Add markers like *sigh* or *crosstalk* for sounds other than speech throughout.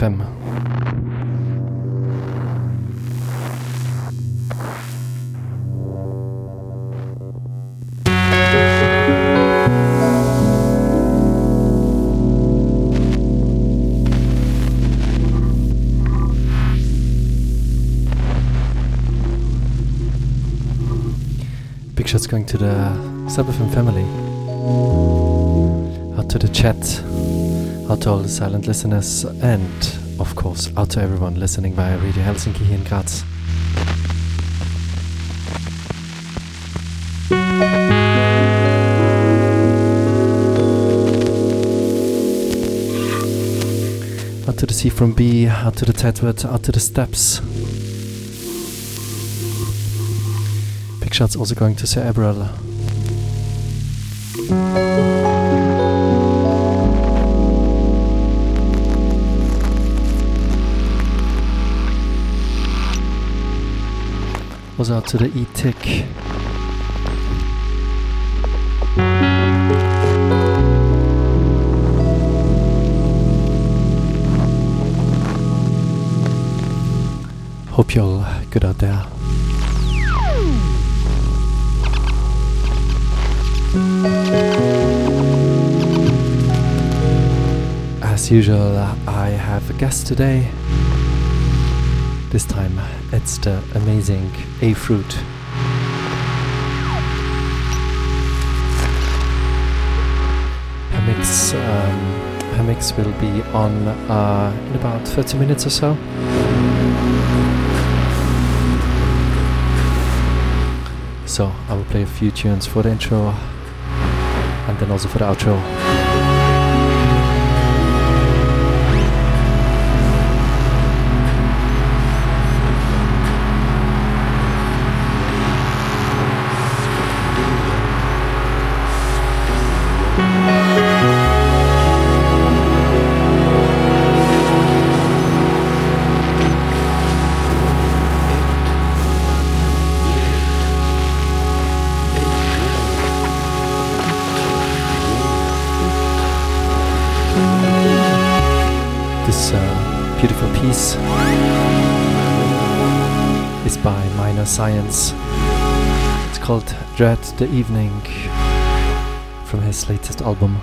FM. Big going to the SubFM family. Out to the chat. Out to all the silent listeners. And, of course, out to everyone listening via Radio Helsinki here in Graz. Out to the C from B, out to the Tedward, out to the steps. Big shots also going to Sir Also out to the E-Tick. Hope you're all good out there. As usual, I have a guest today. This time it's the amazing AFruit. Her mix, um, her mix will be on uh, in about 30 minutes or so. So I will play a few tunes for the intro and then also for the outro. Beautiful piece is by Minor Science. It's called Dread the Evening from his latest album.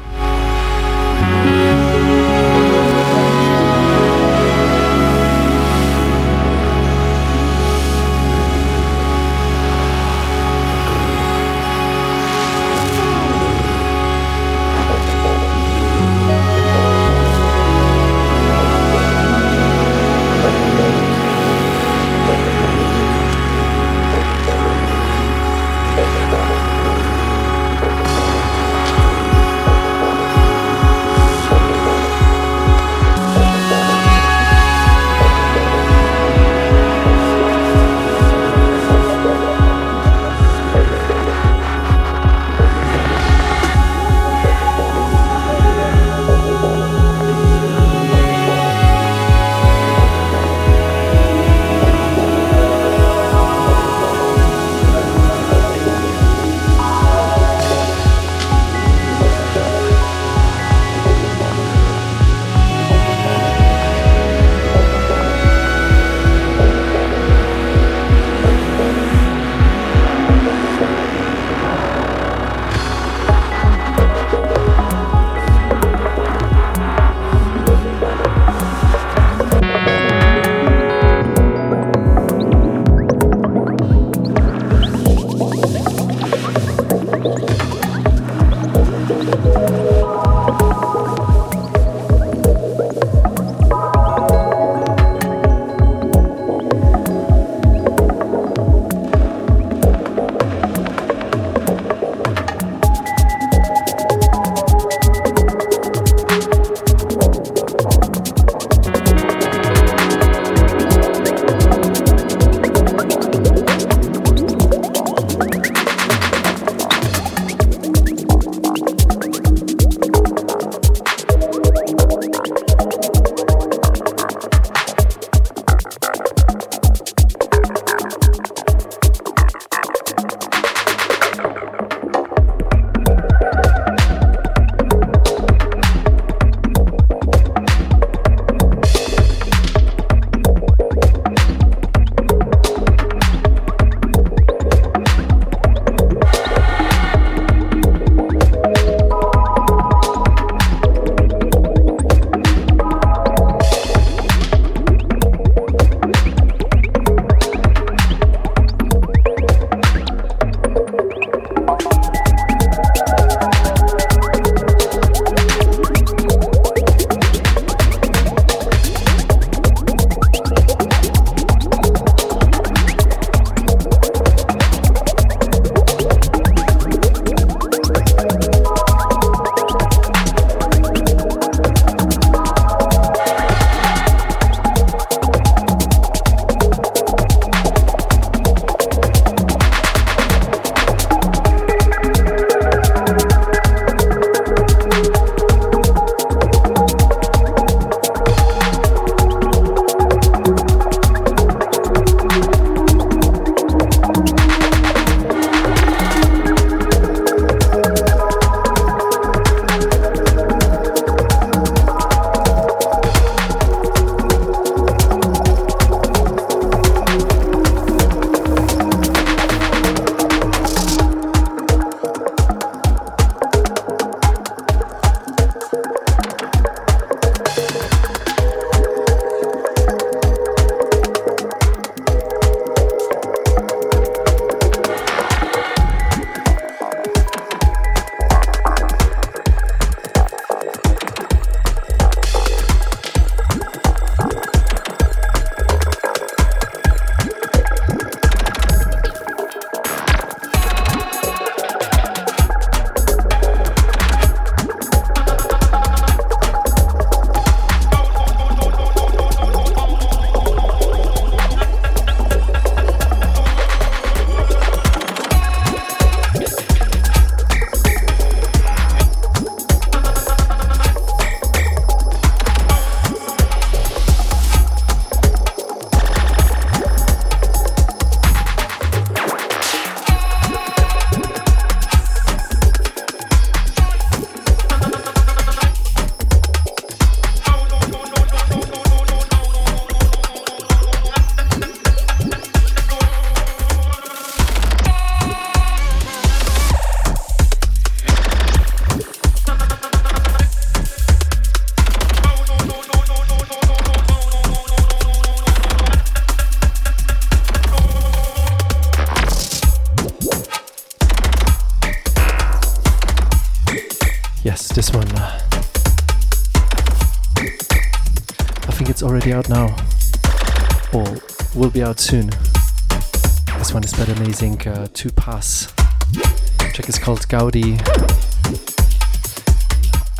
Gaudi,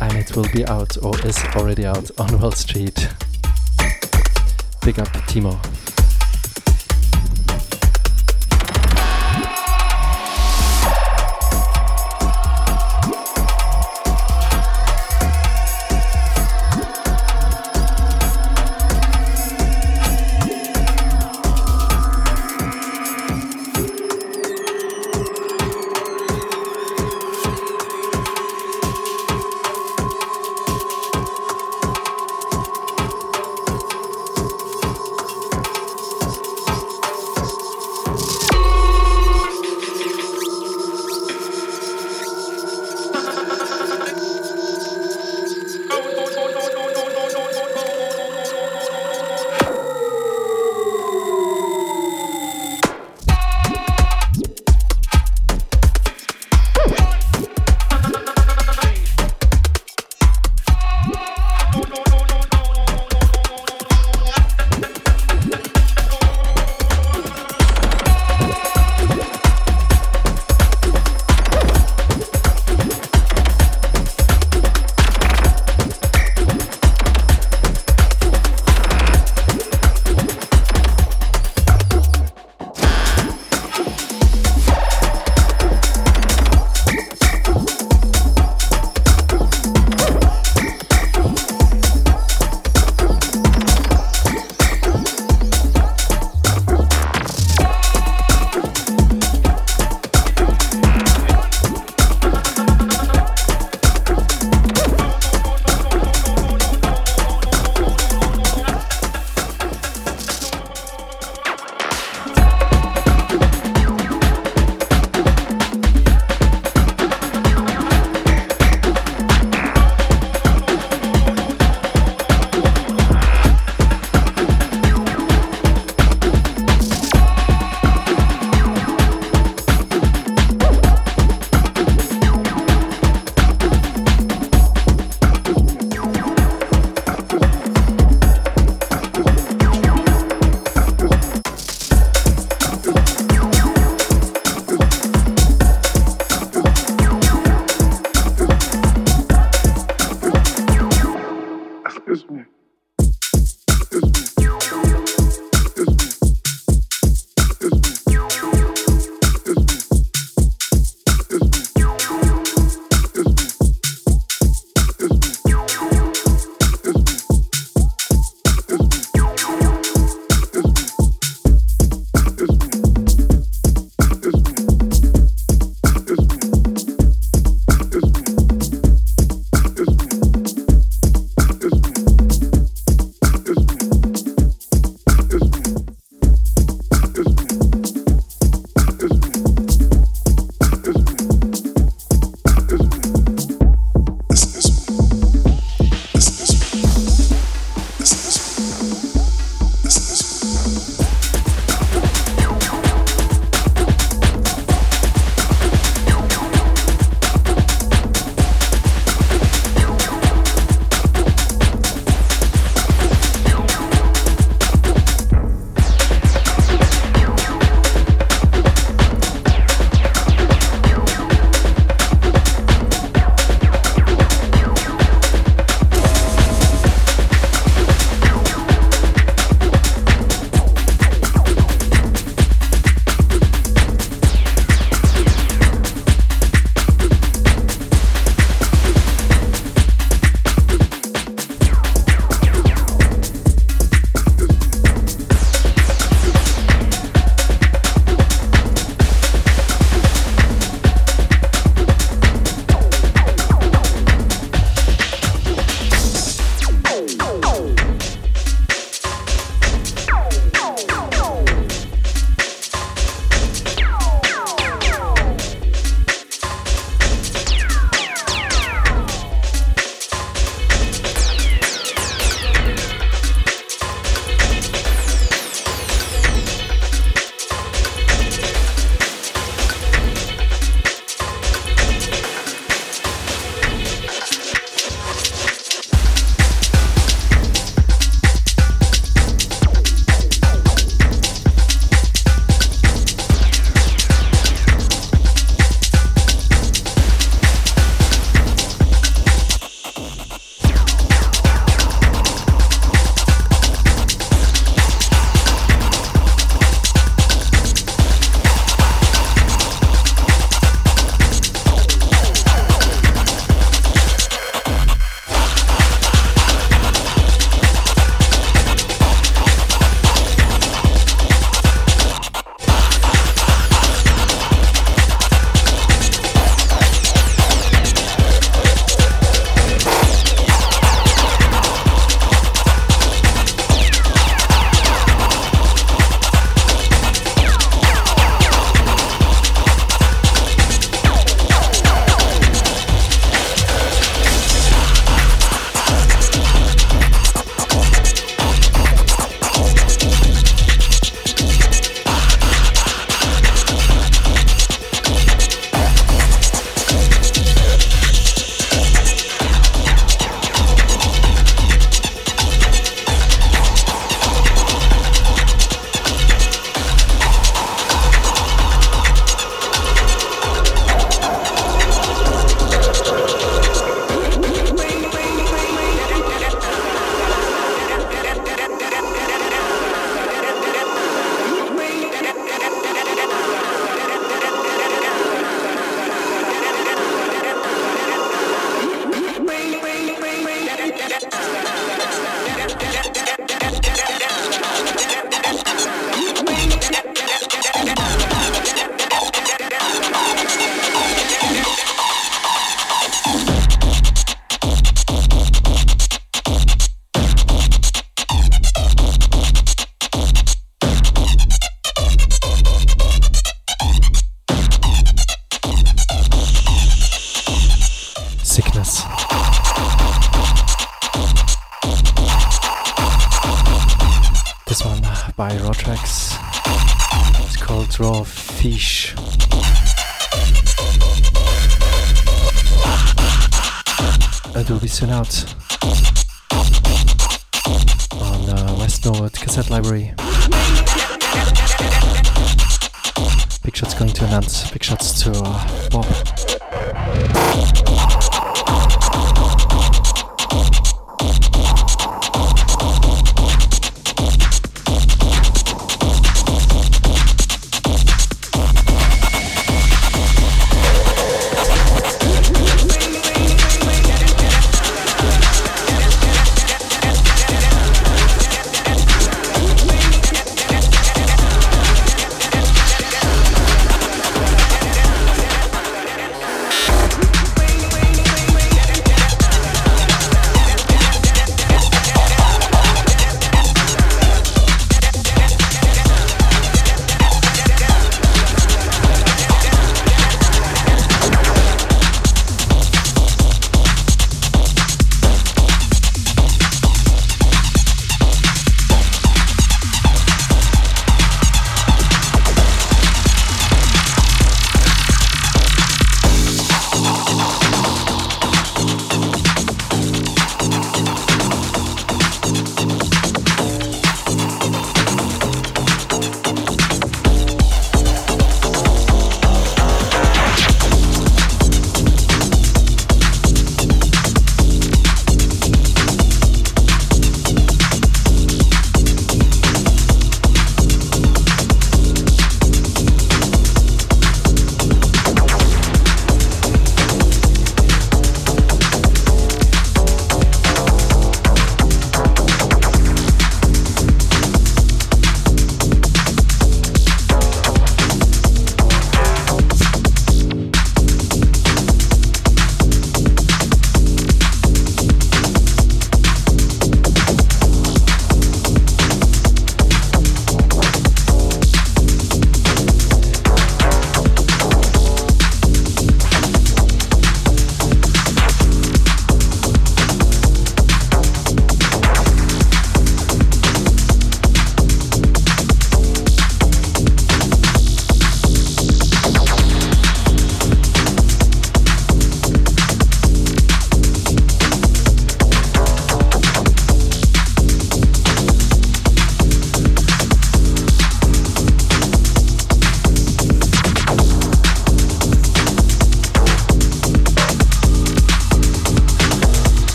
and it will be out or is already out on Wall Street. Big up, Timo.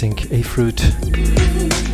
The AFruit.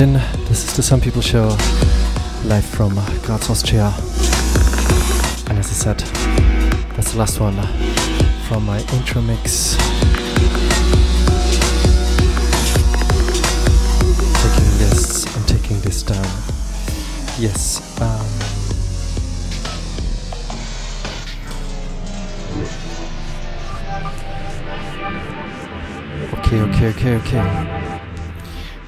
Tuned in. This is the Sun People Show, live from Graz, Austria. And as I said, that's the last one from my intro mix. Taking this and taking this down. Yes. Um, okay, okay, okay, okay.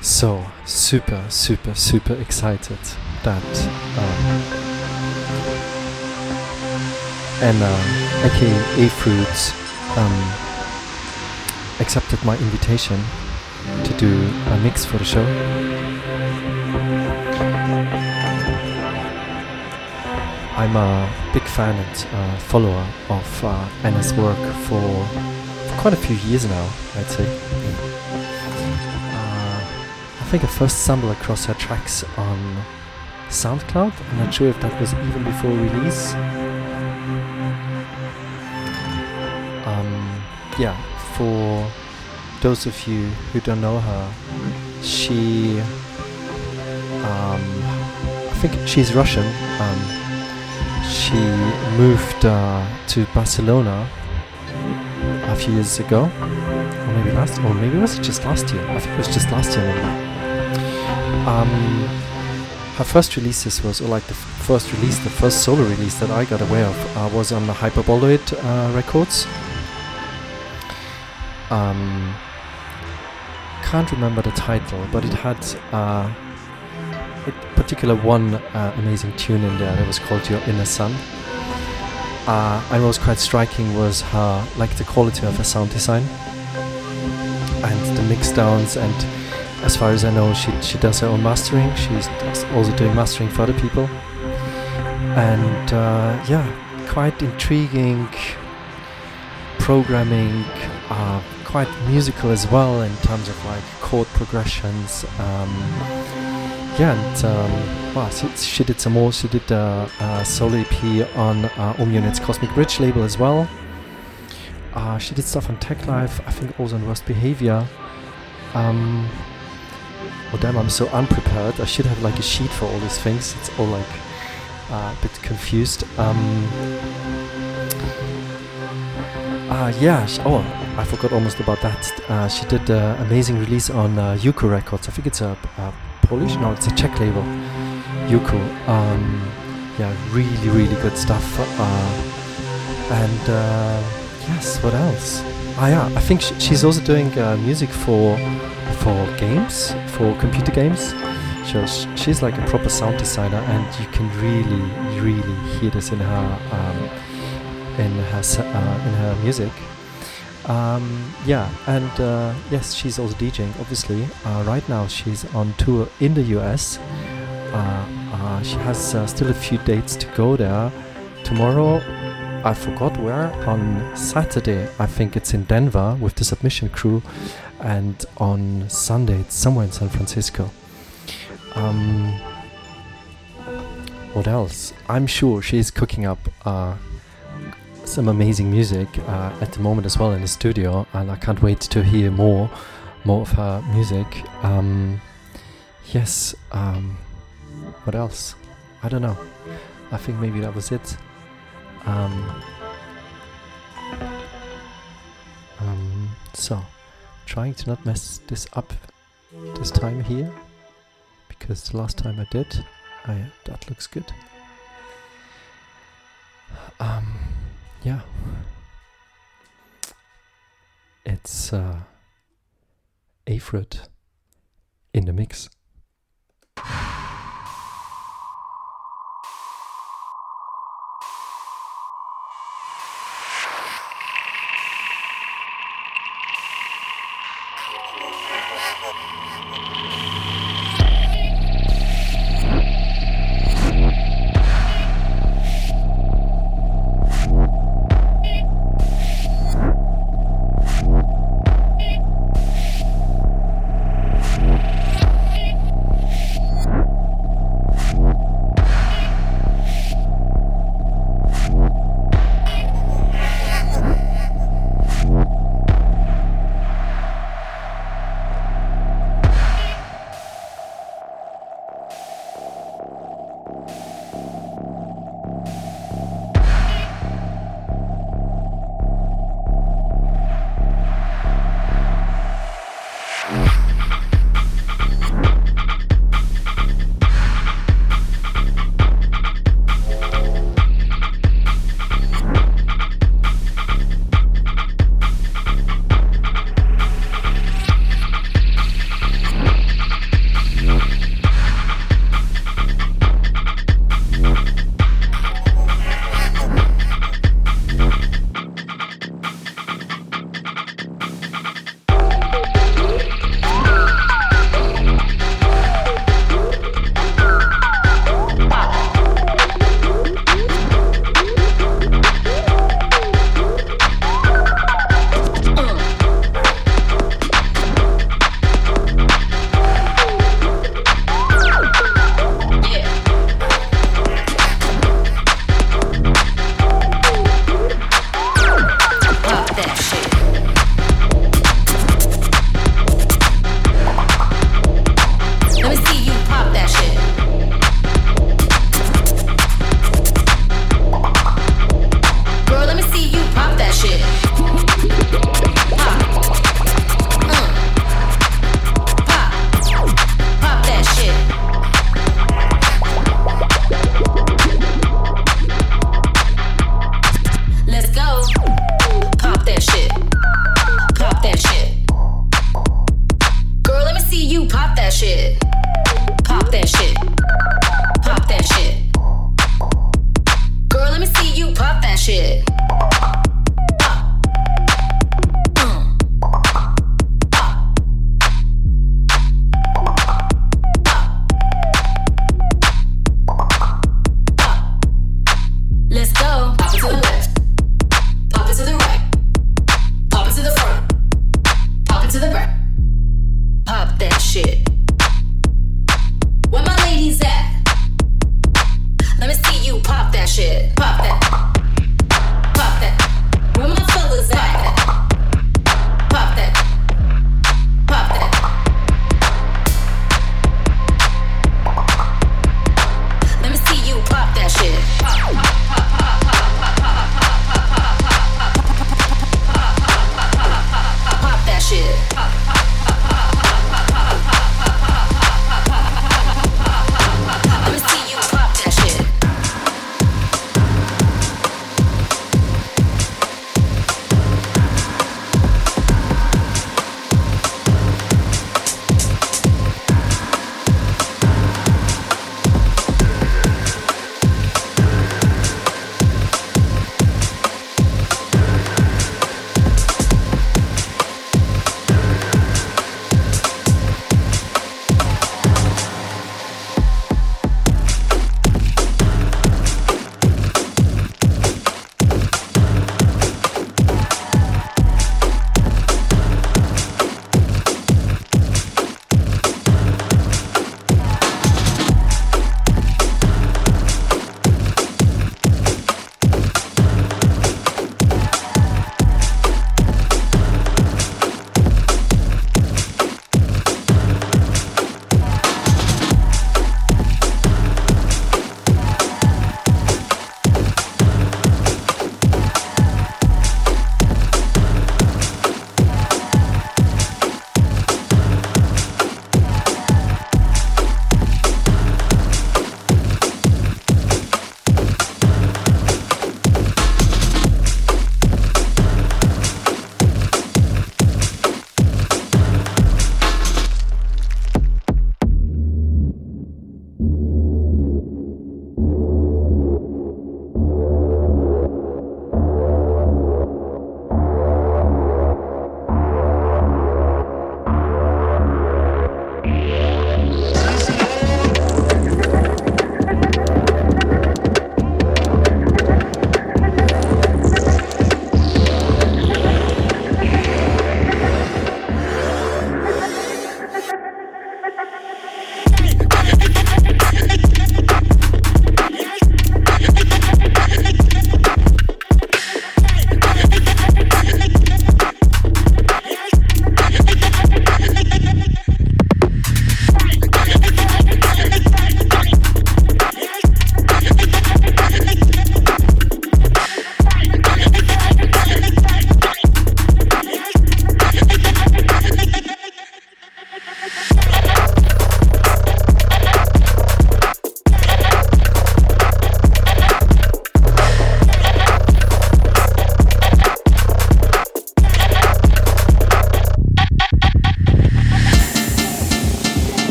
So, super, super, super excited that um, Anna, aka AFruits, um, accepted my invitation to do a mix for the show. I'm a big fan and uh, follower of uh, Anna's work for, for quite a few years now, I'd say think I first stumbled across her tracks on SoundCloud. I'm not sure if that was even before release. Um, yeah, for those of you who don't know her, she, um, I think she's Russian. Um, she moved uh, to Barcelona a few years ago, or maybe last, or maybe it was it just last year? I think it was just last year. Maybe. Um, her first releases was, or like the first release, the first solo release that I got aware of uh, was on the Hyperboloid uh, Records. Um, can't remember the title, but it had uh, a particular one uh, amazing tune in there that was called Your Inner Sun. Uh, and what was quite striking was her, like the quality of her sound design and the mix downs and as far as I know, she, she does her own mastering. She's also doing mastering for other people. And uh, yeah, quite intriguing programming, uh, quite musical as well in terms of like chord progressions. Um, yeah, and um, well, she, she, did some more. She did a, a solo EP on uh, Unit's Cosmic Bridge label as well. Uh, she did stuff on Tech Life, I think also on Worst Behavior. Um, oh damn, I'm so unprepared. I should have like a sheet for all these things. It's all like uh, a bit confused. Um, uh, yeah, oh, I forgot almost about that. Uh, she did an amazing release on uh, Yuku Records. I think it's a, a, Polish, no, it's a Czech label. Yuku. Um, yeah, really, really good stuff. Uh, and uh, yes, what else? Ah, yeah, I think sh- she's also doing uh, music for for games, for computer games. She's like a proper sound designer, and you can really, really hear this in her um, in her uh, in her music. Um, yeah, and uh, yes, she's also DJing. Obviously, uh, right now she's on tour in the US. Uh, uh, she has uh, still a few dates to go there. Tomorrow, I forgot where. On Saturday, I think it's in Denver with the submission crew, and on Sunday, it's somewhere in San Francisco. Um, what else? I'm sure she's cooking up some amazing music uh, at the moment as well in the studio, and I can't wait to hear more, more of her music. Um, yes. Um, what else? I don't know. I think maybe that was it. Um, um, so, trying to not mess this up this time here, because the last time I did, I, that looks good. Um, yeah. It's uh, AFruit in the mix.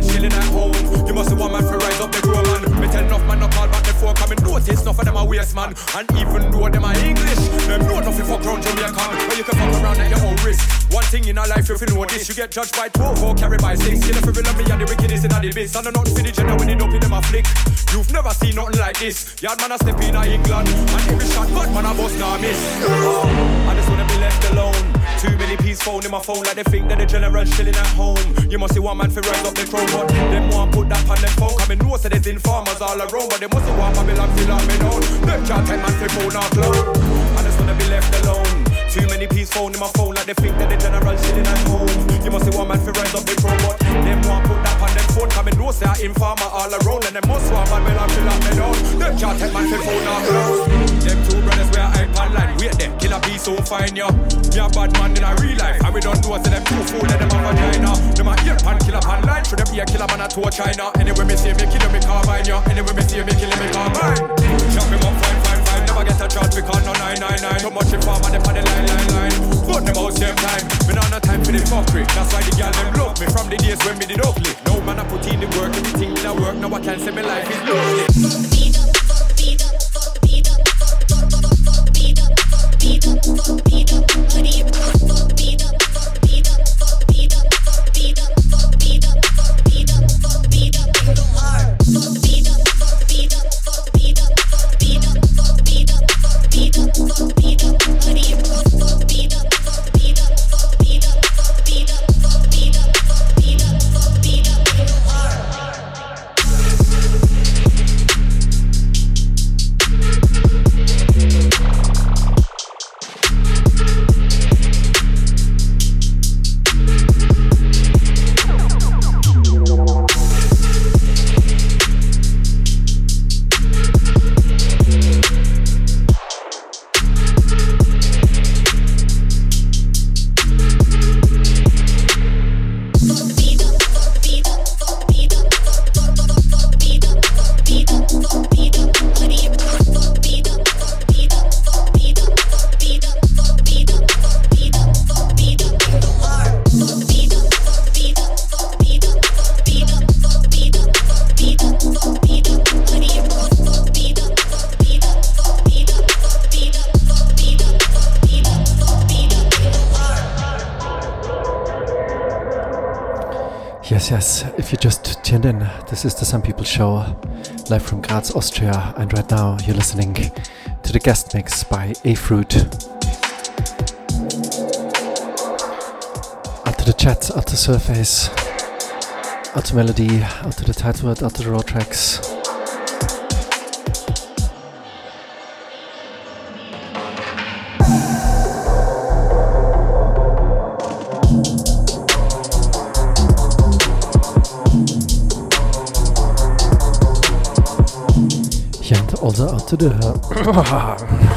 Man chilling at home. You must have one man for rise up the grow man. Me tell enough man not call back the phone coming notice enough of them a waste man. And even though them are English, them know nothing for crown Jamaican. But you can fuck around at your own risk. One thing in our life if you know this, you get judged by 12 or carried by 6. Killer for real me and the wickedest in the bits. And I'm not finished and when it up in them a flick. You've never seen nothing like this. Yard man a step in a England. And every shot bad man a bust now miss. Oh, I just wanna left alone. Too many peas phone in my phone like they think that the general chilling at home. You must see one man for rise up the crown, but them want put that on them phone. Coming know so there's informers all around, but they must have want Babylon feel like me down. Them can't take man for phone or clown. I just wanna be left alone. Too many peas phone in my phone like they think that the general chilling at home. You must see one man for rise up the crown, but them want put that on them phone. Coming know say I informer all around, and them must want Babylon feel like me down. Them can't take for phone or clown. Them two brothers where I on line, wait there, kill a piece so fine yo. Me a bad man in a real life, and we don't know so them two fool let them a vagina. Them a ear pan killer pan line, should them be a killer man a tour China. Anyway me see me kill him, me carbine yo. Anyway me see me kill him, me carbine. Chop him up fine fine fine, never get a chance because no nine nine nine. Too much informer them on the line line line. Put them out same time, me not no time for the fuckery. That's why the girl them love me from the days when me did ugly. Man I put in the work, everything in the work. Now I can't say my life is lovely. Is the Sun People Show, live from Graz, Austria, and right now you're listening to the guest mix by AFruit. Out to the chat, out to Surface, out to Melody, out to the title out to the raw tracks. To the *laughs* out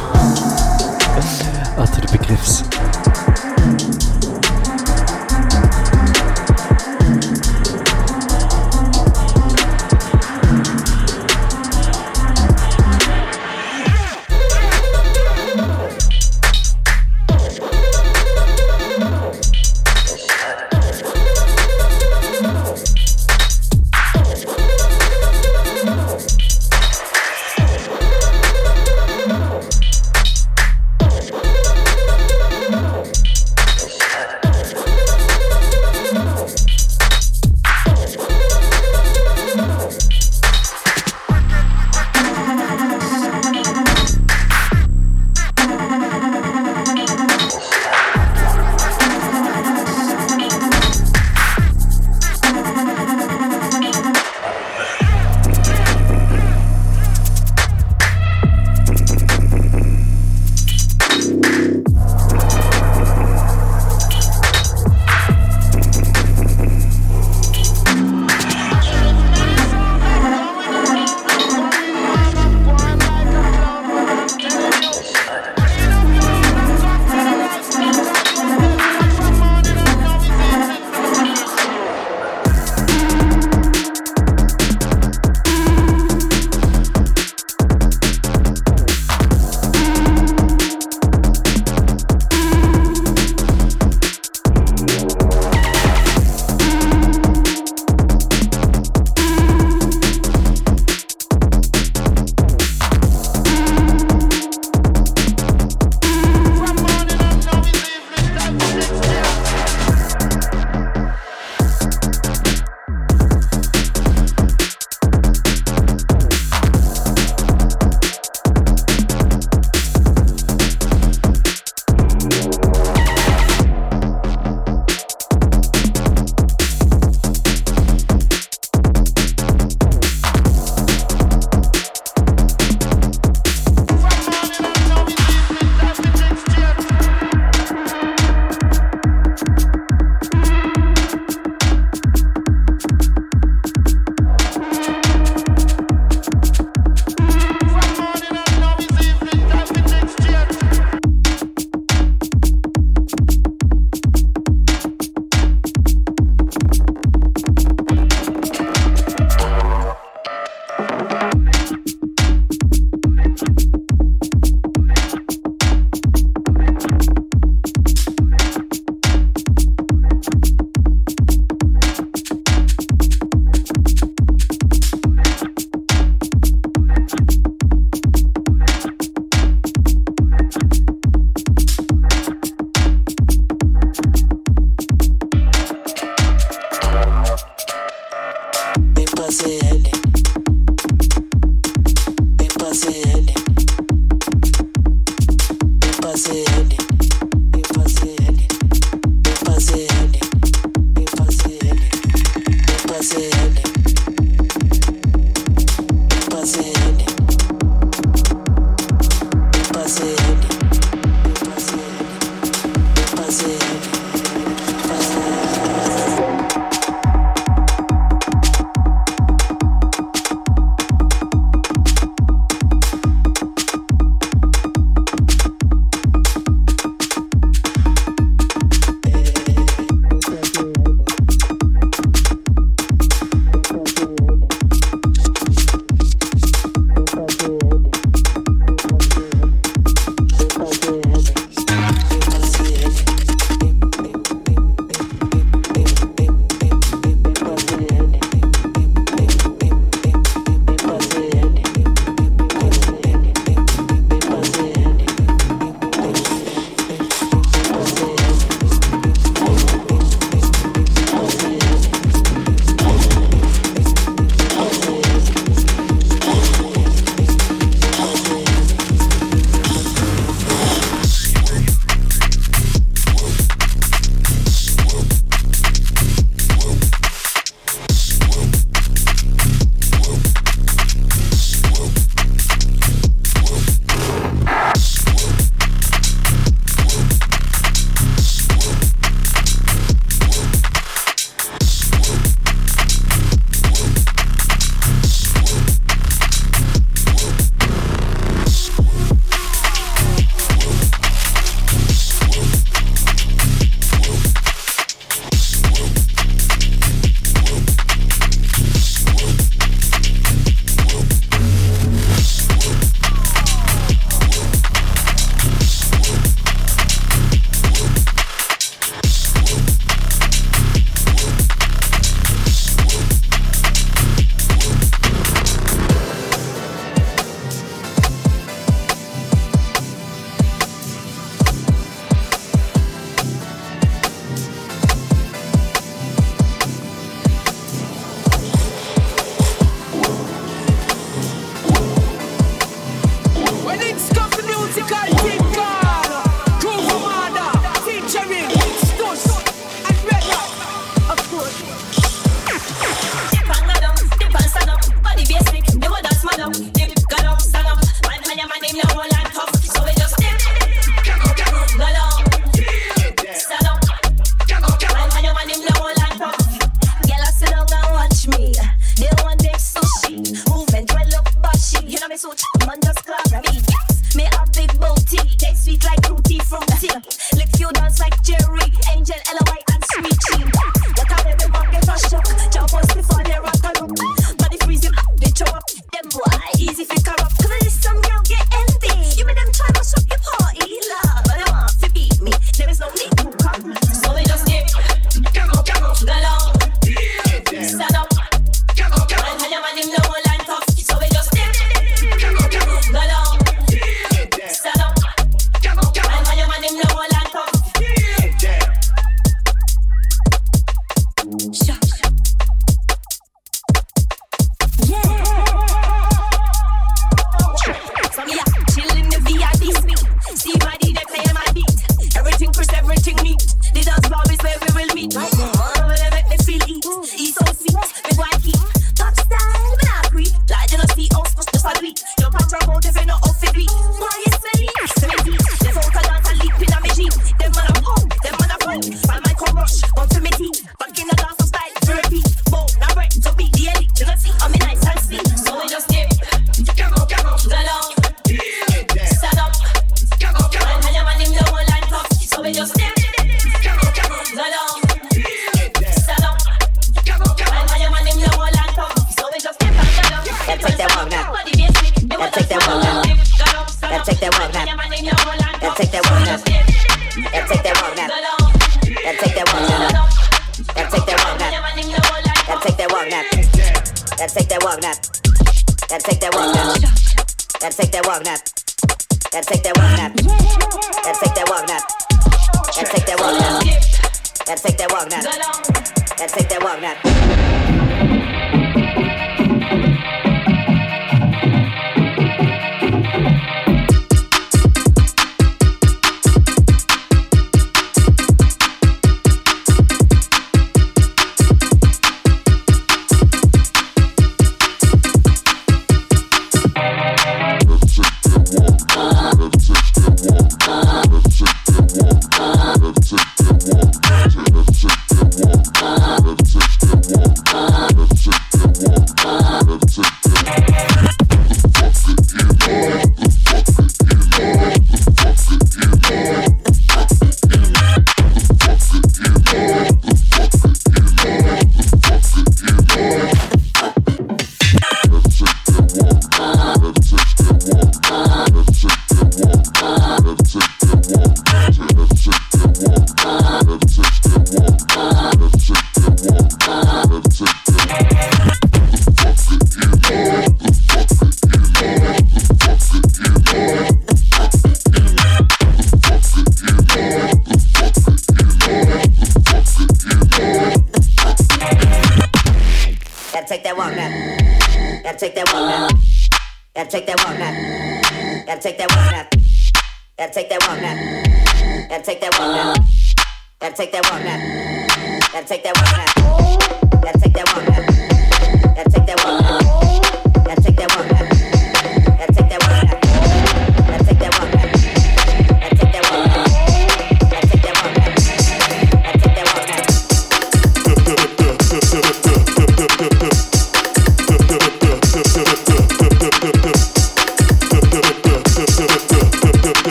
Opportunity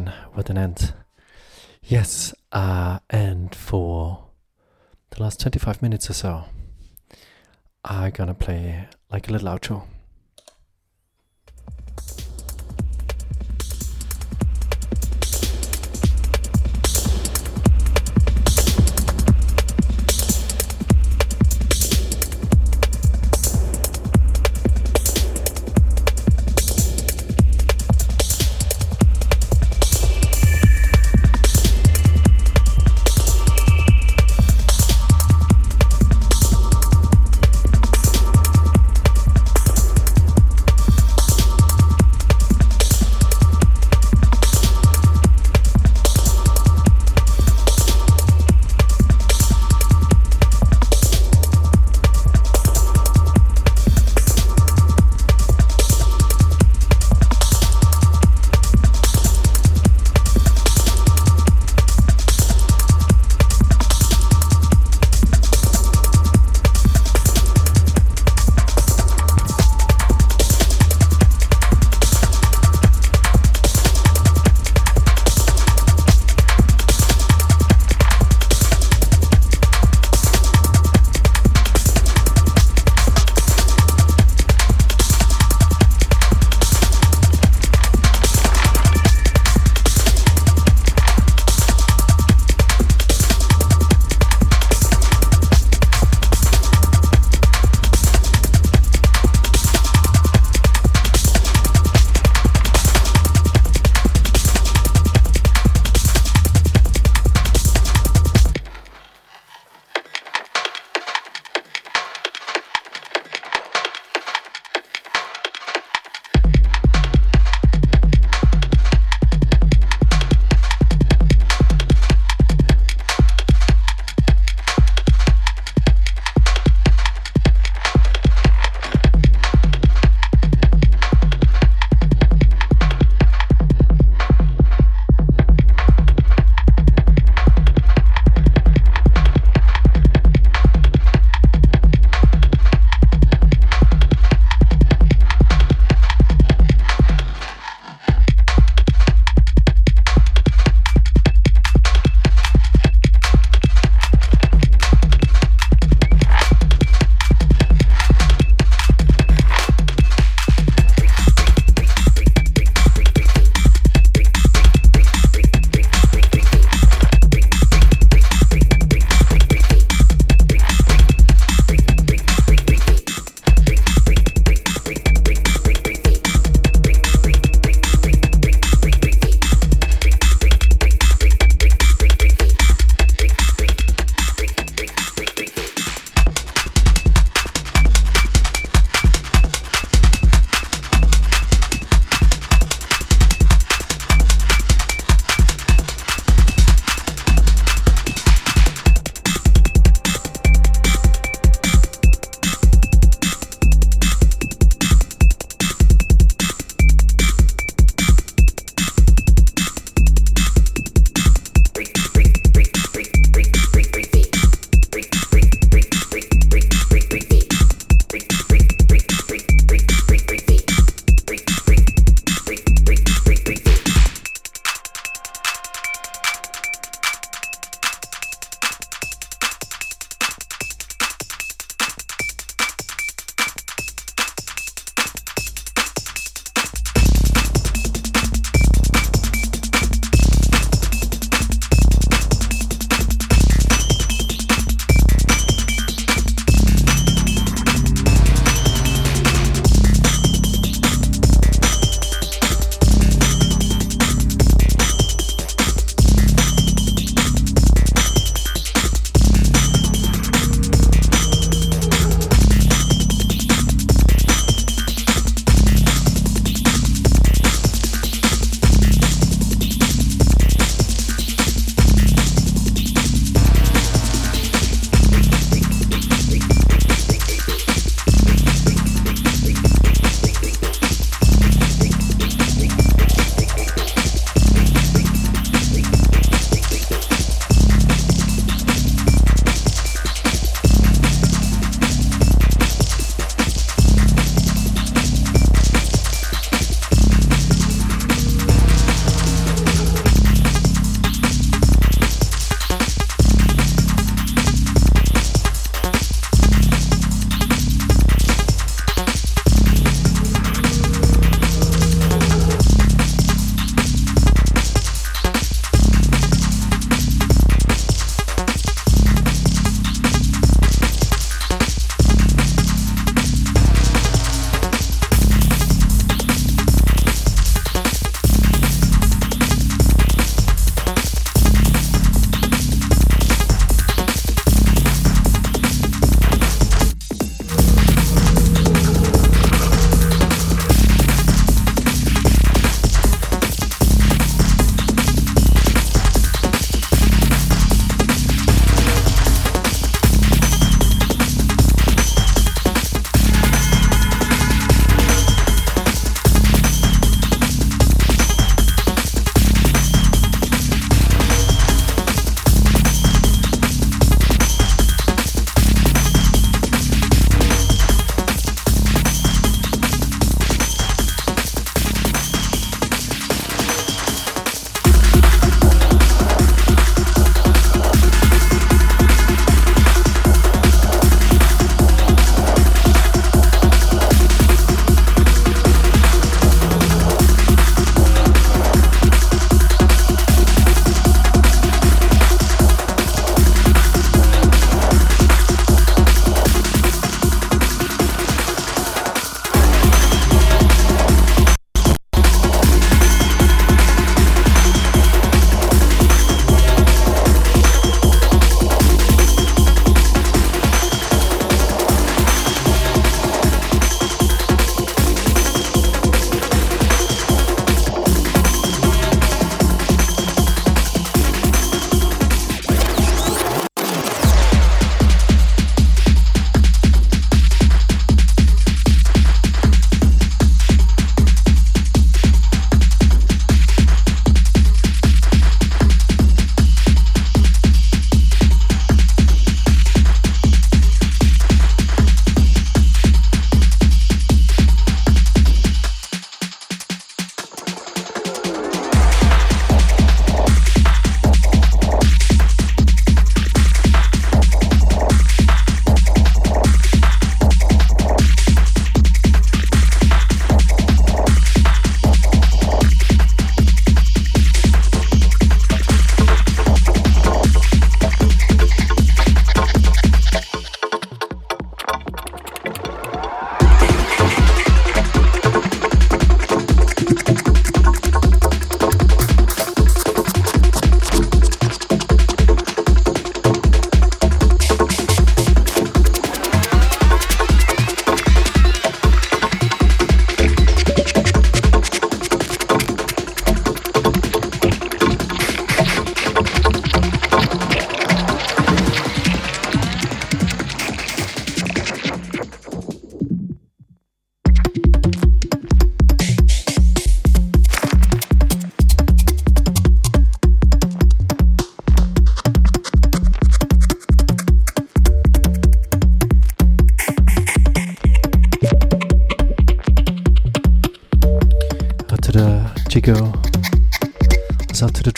What an end. Yes, uh, and for the last 25 minutes or so, I'm gonna play like a little outro.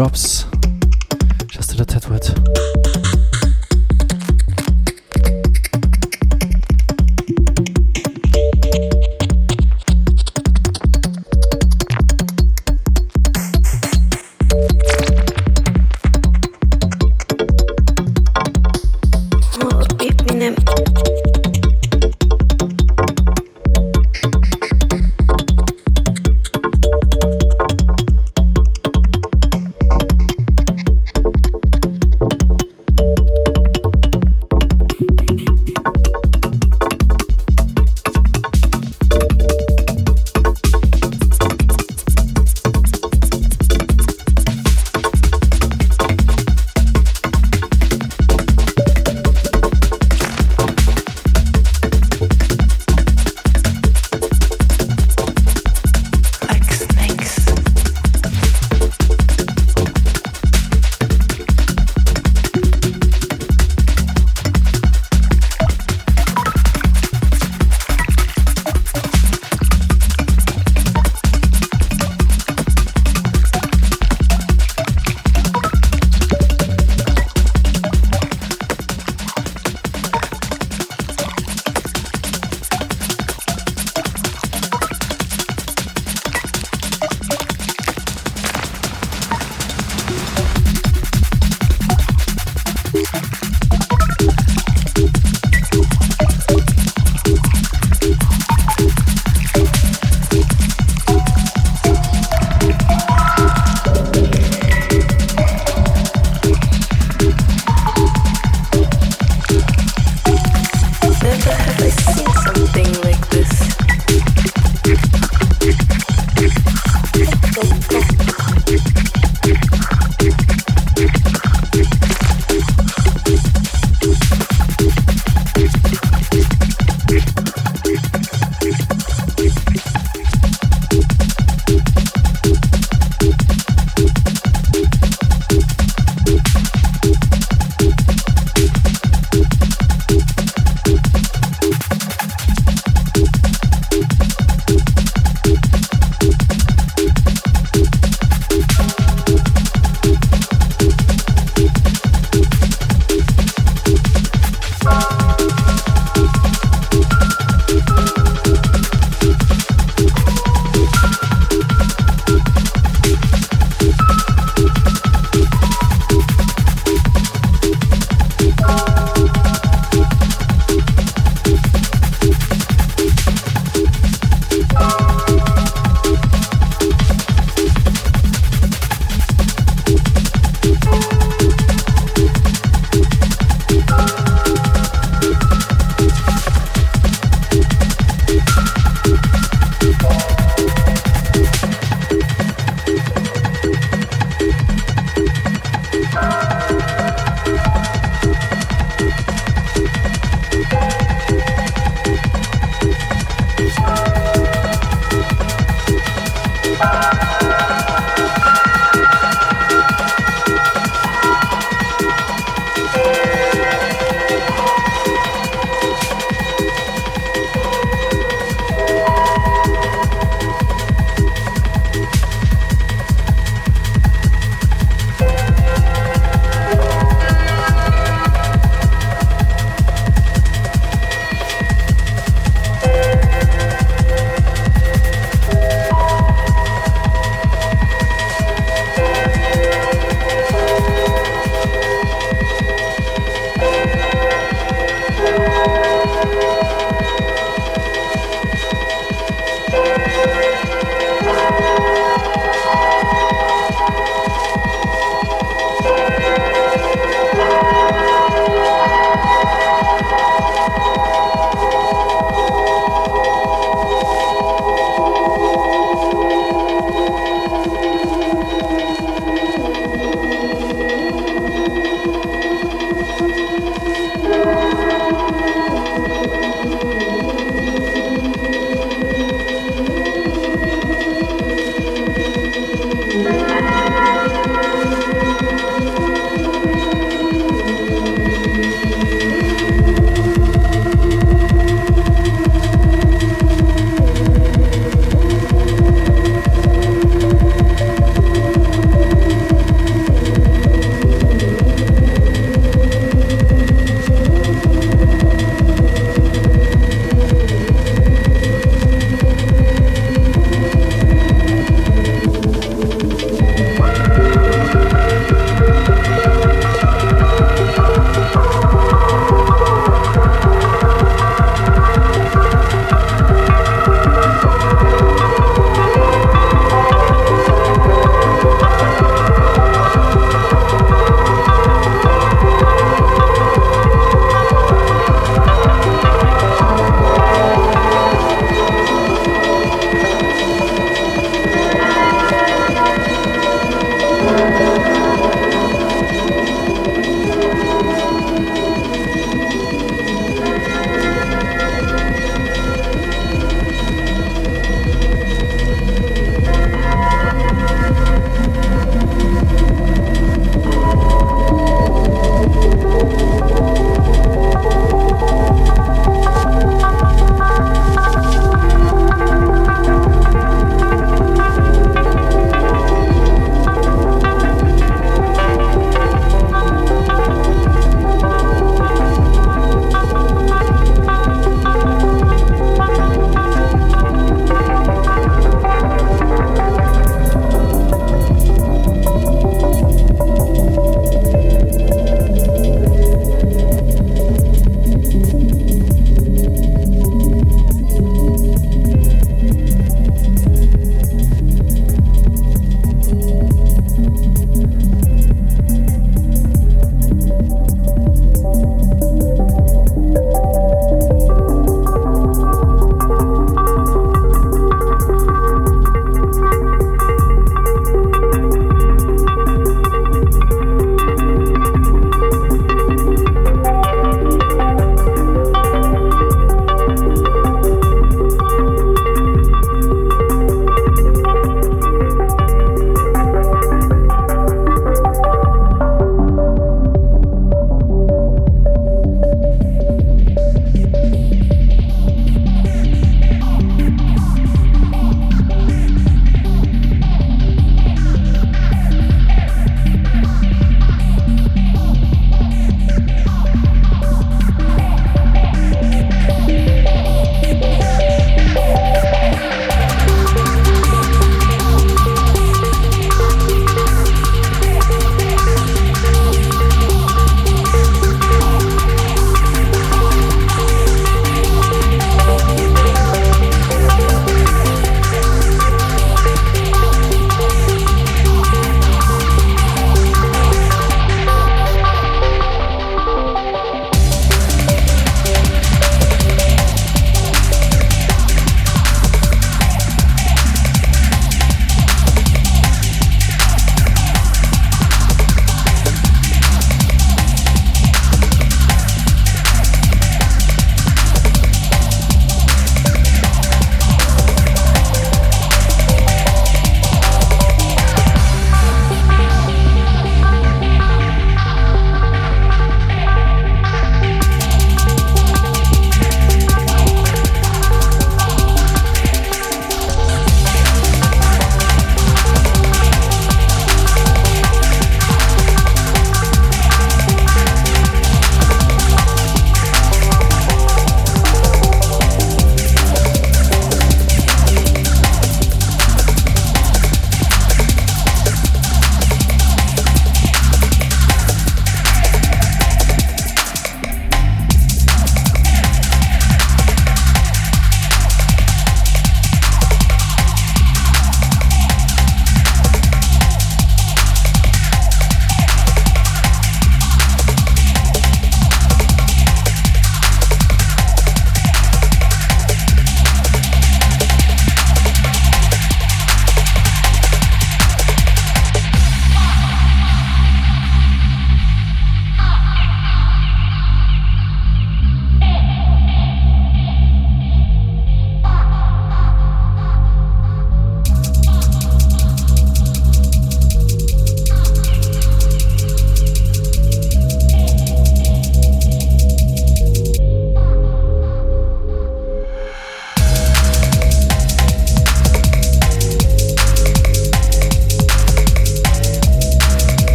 Drops.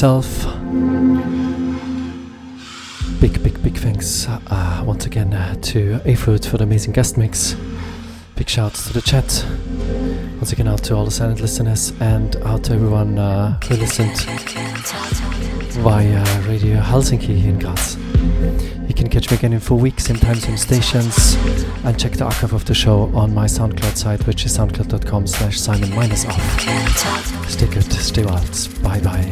Myself. Big, big, big thanks uh, once again uh, to AFruit for the amazing guest mix. Big shouts to the chat. Once again, out to all the silent listeners and out to everyone uh, who listened via Radio Helsinki in Graz. Can catch me again in four weeks, same time, same stations, and check the archive of the show on my SoundCloud site, which is soundcloud.com slash Simon minus off. Stay good, stay wild, bye bye.